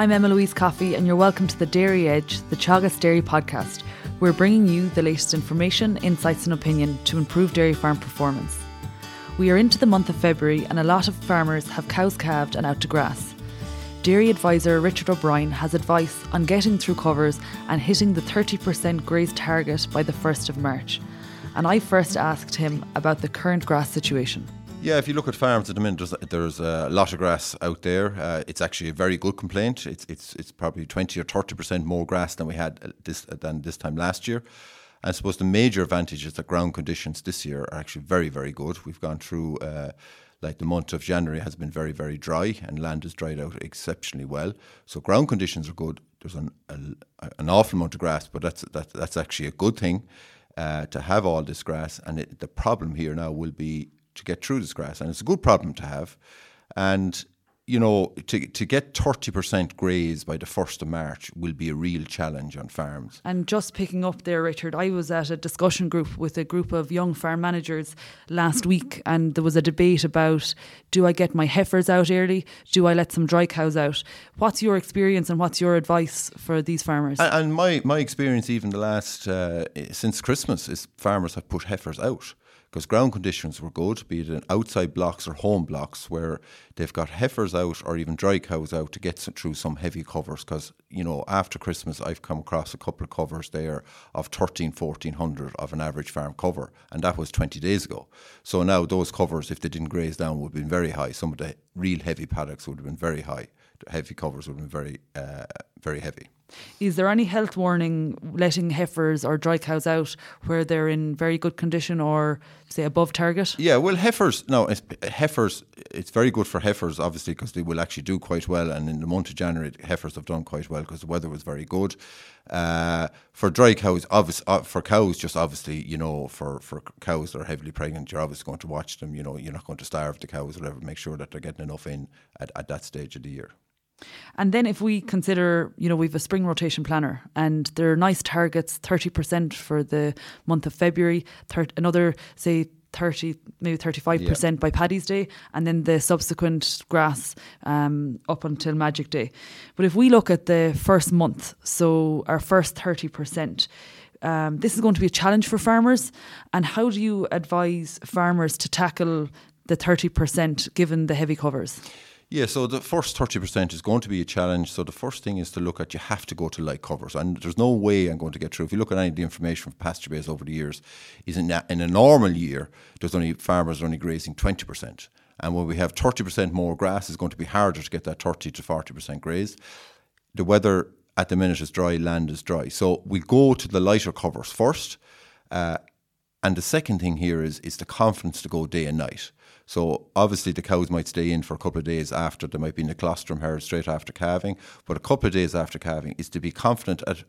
I'm Emma Louise Coffey, and you're welcome to the Dairy Edge, the Teagasc Dairy podcast. We're bringing you the latest information, insights, and opinion to improve dairy farm performance. We are into the month of February, and a lot of farmers have cows calved and out to grass. Dairy advisor Richard O'Brien has advice on getting through covers and hitting the 30% graze target by the 1st of March. And I first asked him about the current grass situation. Yeah, if you look at farms at the minute, there's, there's a lot of grass out there. Uh, it's actually a very good complaint. It's it's it's probably twenty or thirty percent more grass than we had this than this time last year. I suppose the major advantage is that ground conditions this year are actually very very good. We've gone through. Uh, like the month of January has been very, very dry and land has dried out exceptionally well. So ground conditions are good. There's an, a, an awful amount of grass, but that's that, that's actually a good thing uh, to have all this grass. And it, the problem here now will be to get through this grass, and it's a good problem to have. And you know, to to get thirty percent graze by the first of March will be a real challenge on farms. And just picking up there, Richard, I was at a discussion group with a group of young farm managers last week, and there was a debate about: do I get my heifers out early? Do I let some dry cows out? What's your experience and what's your advice for these farmers? And, and my my experience, even the last uh, since Christmas, is farmers have put heifers out because ground conditions were good, be it in outside blocks or home blocks, where they've got heifers out or even dry cows out to get through some heavy covers. Because, you know, after Christmas, I've come across a couple of covers there of 13, 1400 of an average farm cover, and that was 20 days ago. So now those covers, if they didn't graze down, would have been very high. Some of the real heavy paddocks would have been very high. The heavy covers would have been very, uh, very heavy. Is there any health warning letting heifers or dry cows out where they're in very good condition or say above target? Yeah, well, heifers. No, it's, heifers. It's very good for heifers, obviously, because they will actually do quite well. And in the month of January, heifers have done quite well because the weather was very good. Uh, for dry cows, obviously, uh, for cows, just obviously, you know, for, for cows that are heavily pregnant, you're obviously going to watch them. You know, you're not going to starve the cows, or whatever. Make sure that they're getting enough in at, at that stage of the year. And then if we consider, you know, we've a spring rotation planner and there are nice targets, 30% for the month of February, thir- another, say, 30, maybe 35% yeah. by Paddy's Day, and then the subsequent grass um, up until Magic Day. But if we look at the first month, so our first 30%, um, this is going to be a challenge for farmers. And how do you advise farmers to tackle the 30% given the heavy covers? Yeah, so the first 30% is going to be a challenge. So the first thing is to look at you have to go to light covers. And there's no way I'm going to get through. If you look at any of the information from PastureBase over the years, is in, in a normal year, there's only farmers are only grazing 20%. And when we have 30% more grass, it's going to be harder to get that 30 to 40% grazed. The weather at the minute is dry, land is dry. So we go to the lighter covers first. Uh, and the second thing here is is the confidence to go day and night. So obviously the cows might stay in for a couple of days after they might be in the colostrum herd straight after calving, but a couple of days after calving is to be confident at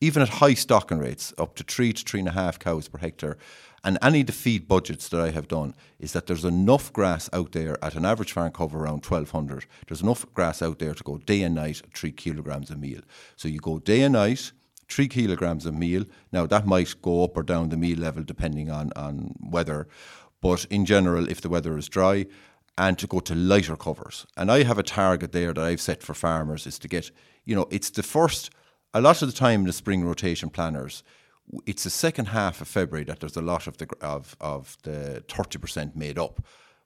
even at high stocking rates, up to three to three and a half cows per hectare, and any of the feed budgets that I have done is that there's enough grass out there at an average farm cover around 1200. There's enough grass out there to go day and night three kilograms a meal. So you go day and night, three kilograms a meal. Now that might go up or down the meal level depending on, on weather, but in general, if the weather is dry, and to go to lighter covers. And I have a target there that I've set for farmers is to get, you know, it's the first, a lot of the time in the spring rotation planners, it's the second half of February that there's a lot of the of, of the 30% made up.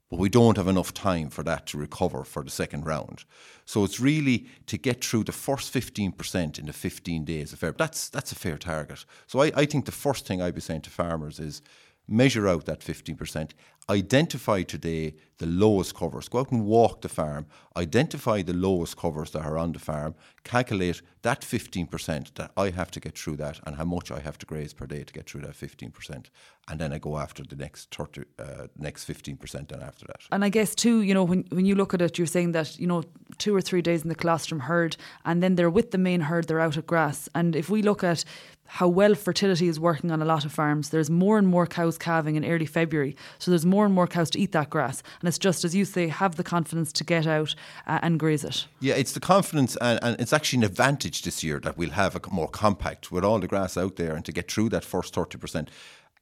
But we don't have enough time for that to recover for the second round. So it's really to get through the first 15% in the 15 days of February. That's, that's a fair target. So I, I think the first thing I'd be saying to farmers is measure out that 15%, identify today the lowest covers. Go out and walk the farm, identify the lowest covers that are on the farm, calculate that 15% that I have to get through that and how much I have to graze per day to get through that 15%. And then I go after the next 30, uh, next 15% then after that. And I guess too, you know, when, when you look at it, you're saying that, you know, two or three days in the colostrum herd and then they're with the main herd, they're out at grass. And if we look at how well fertility is working on a lot of farms. There's more and more cows calving in early February, so there's more and more cows to eat that grass. And it's just as you say, have the confidence to get out uh, and graze it. Yeah, it's the confidence, and, and, it's actually an advantage this year that we'll have a more compact with all the grass out there, and to get through that first thirty percent.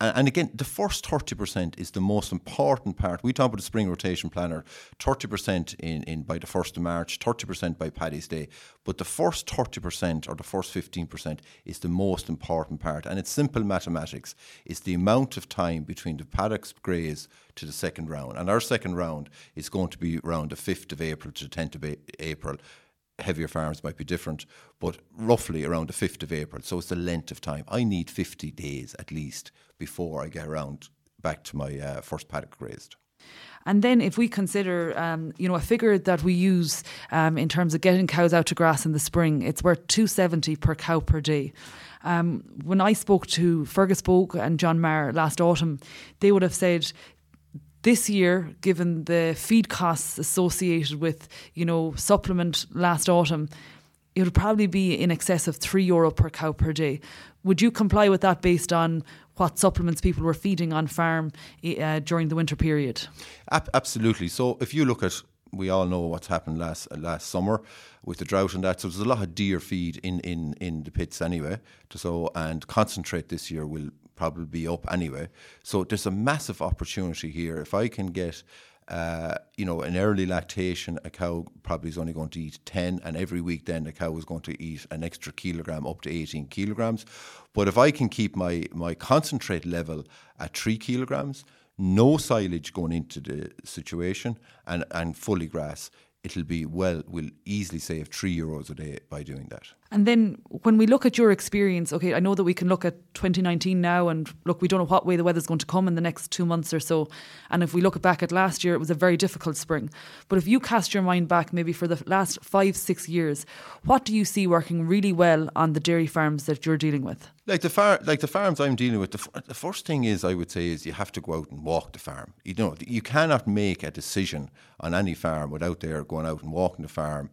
And, again, the first 30% is the most important part. We talk about the spring rotation planner, 30% in, in by the 1st of March, 30% by Paddy's Day. But the first 30% or the first 15% is the most important part. And it's simple mathematics. It's the amount of time between the paddocks graze to the second round. And our second round is going to be around the 5th of April to the 10th of April heavier farms might be different, but roughly around the 5th of April. So it's the length of time. I need 50 days at least before I get around back to my uh, first paddock grazed. And then if we consider, um, you know, a figure that we use um, in terms of getting cows out to grass in the spring, it's worth 270 per cow per day. Um, when I spoke to Fergus Bogue and John Maher last autumn, they would have said this year, given the feed costs associated with, you know, supplement last autumn, it would probably be in excess of three euro per cow per day. Would you comply with that based on what supplements people were feeding on farm uh, during the winter period? absolutely. So if you look at we all know what's happened last uh, last summer with the drought and that. So there's a lot of dear feed in in in the pits anyway. So and concentrate this year will probably be up anyway. So there's a massive opportunity here. If I can get uh, you know, an early lactation, a cow probably is only going to eat 10, and every week then the cow is going to eat an extra kilogram up to 18 kilograms. But if I can keep my, my concentrate level at 3 kilograms, no silage going into the situation, and, and fully grass, it'll be well, we'll easily save 3 euros a day by doing that. And then when we look at your experience, okay, I know that we can look at 2019 now and look, we don't know what way the weather's going to come in the next two months or so. And if we look back at last year, it was a very difficult spring. But if you cast your mind back maybe for the last five, six years, what do you see working really well on the dairy farms that you're dealing with? Like the far, like the farms I'm dealing with, the, the first thing is I would say is you have to go out and walk the farm. You know, you cannot make a decision on any farm without there going out and walking the farm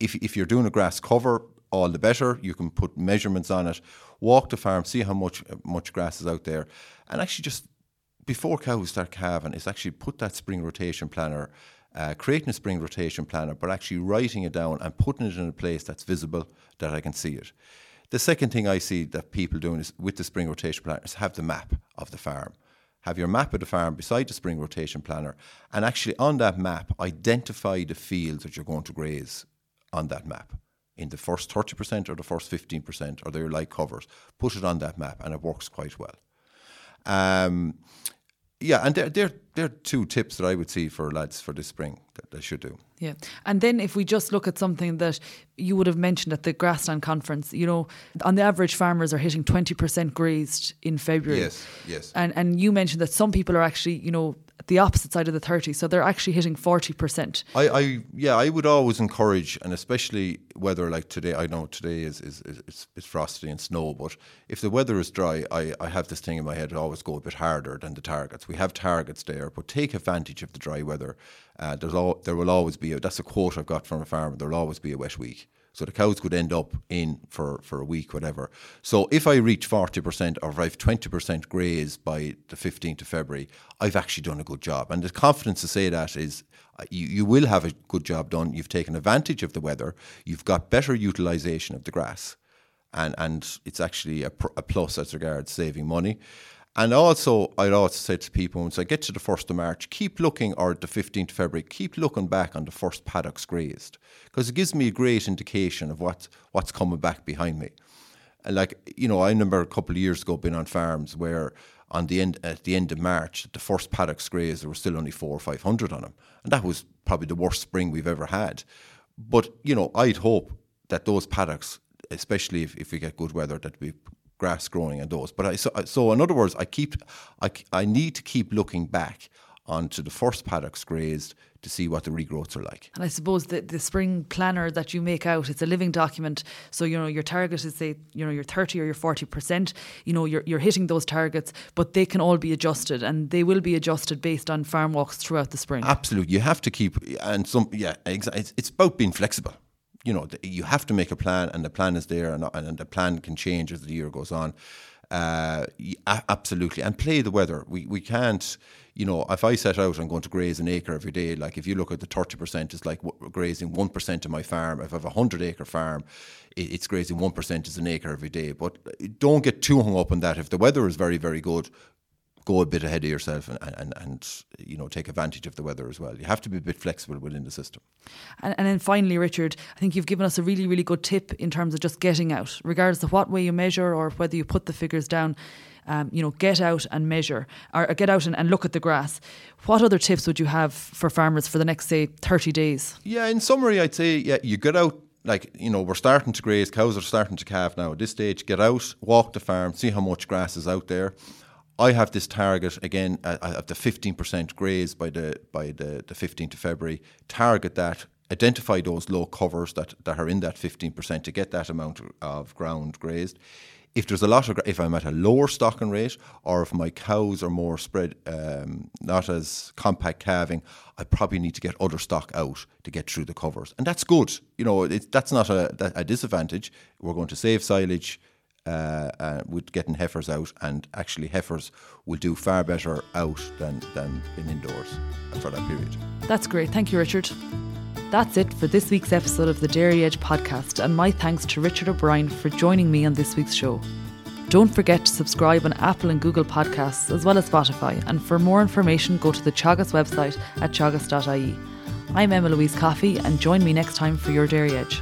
if, if you're doing a grass cover, all the better. You can put measurements on it, walk the farm, see how much much grass is out there, and actually just before cows start calving, is actually put that spring rotation planner, uh, creating a spring rotation planner, but actually writing it down and putting it in a place that's visible that I can see it. The second thing I see that people doing is with the spring rotation planner is have the map of the farm. Have your map of the farm beside the spring rotation planner, and actually on that map identify the fields that you're going to graze on that map in the first 30% or the first 15% or their light covers. Put it on that map and it works quite well. Um, yeah, and they're, they're, they're two tips that I would see for lads for this spring that they should do. Yeah. And then if we just look at something that you would have mentioned at the grassland conference, you know, on the average farmers are hitting 20% grazed in February. Yes, yes. And and you mentioned that some people are actually, you know, the opposite side of the 30 so they're actually hitting 40% I, I yeah i would always encourage and especially weather like today i know today is, is, is frosty and snow but if the weather is dry I, I have this thing in my head always go a bit harder than the targets. We have targets there but take advantage of the dry weather. Uh, there's all, there will always be a, that's a quote i've got from a farmer there'll always be a wet week so the cows could end up in for, for a week, whatever. So if I reach 40% or if I have 20% graze by the 15th of February, I've actually done a good job. And the confidence to say that is uh, you, you will have a good job done. You've taken advantage of the weather. You've got better utilisation of the grass. And, and it's actually a, a plus as regards saving money. And also, I'd also say to people, once I get to the 1st of March, keep looking, or the 15th of February, keep looking back on the first paddocks grazed, because it gives me a great indication of what, what's coming back behind me. And like, you know, I remember a couple of years ago being on farms where on the end, at the end of March, the first paddocks grazed, there were still only four or 500 on them. And that was probably the worst spring we've ever had. But, you know, I'd hope that those paddocks, especially if, if we get good weather, that we grass growing in those. But I, so, so in other words, I keep, I, I need to keep looking back onto the first paddocks grazed to see what the regrowths are like. And I suppose the, the spring planner that you make out, it's a living document. So, you know, your target is say, you know, your 30 or your 40%, you know, you're, you're hitting those targets, but they can all be adjusted and they will be adjusted based on farm walks throughout the spring. Absolutely. You have to keep, and some, yeah, it's, it's about being flexible you know, you have to make a plan, and the plan is there, and, and the plan can change as the year goes on. Uh, absolutely, and play the weather. We we can't you know, if I set out, I'm going to graze an acre every day. Like if you look at the 30%, it's like grazing 1% of my farm. If I have a 100 acre farm, it's grazing 1% is an acre every day. But uh, don't get too hung up on that. If the weather is very, very good, go a bit ahead of yourself and, and, and you know take advantage of the weather as well. You have to be a bit flexible within the system. And, and then finally, Richard, I think you've given us a really really good tip in terms of just getting out, regardless of what way you measure or whether you put the figures down. Um, you know, get out and measure, or get out and, and look at the grass. What other tips would you have for farmers for the next, say, thirty days? Yeah, in summary, I'd say yeah, you get out like you know we're starting to graze cows are starting to calve now at this stage get out walk the farm see how much grass is out there I have this target again. Uh, I have the fifteen percent graze by the by the the fifteenth of February. Target that. Identify those low covers that, that are in that fifteen percent to get that amount of ground grazed. If there's a lot of, if I'm at a lower stocking rate, or if my cows are more spread, um, not as compact calving, I probably need to get other stock out to get through the covers, and that's good. You know, it, that's not a, a disadvantage. We're going to save silage uh, uh, with getting heifers out, and actually heifers will do far better out than than in indoors for that period. That's great. Thank you, Richard. That's it for this week's episode of the Dairy Edge podcast, and my thanks to Richard O'Brien for joining me on this week's show. Don't forget to subscribe on Apple and Google Podcasts as well as Spotify, and for more information, go to the Teagasc website at teagasc.ie. I'm Emma Louise Coffey, and join me next time for your Dairy Edge.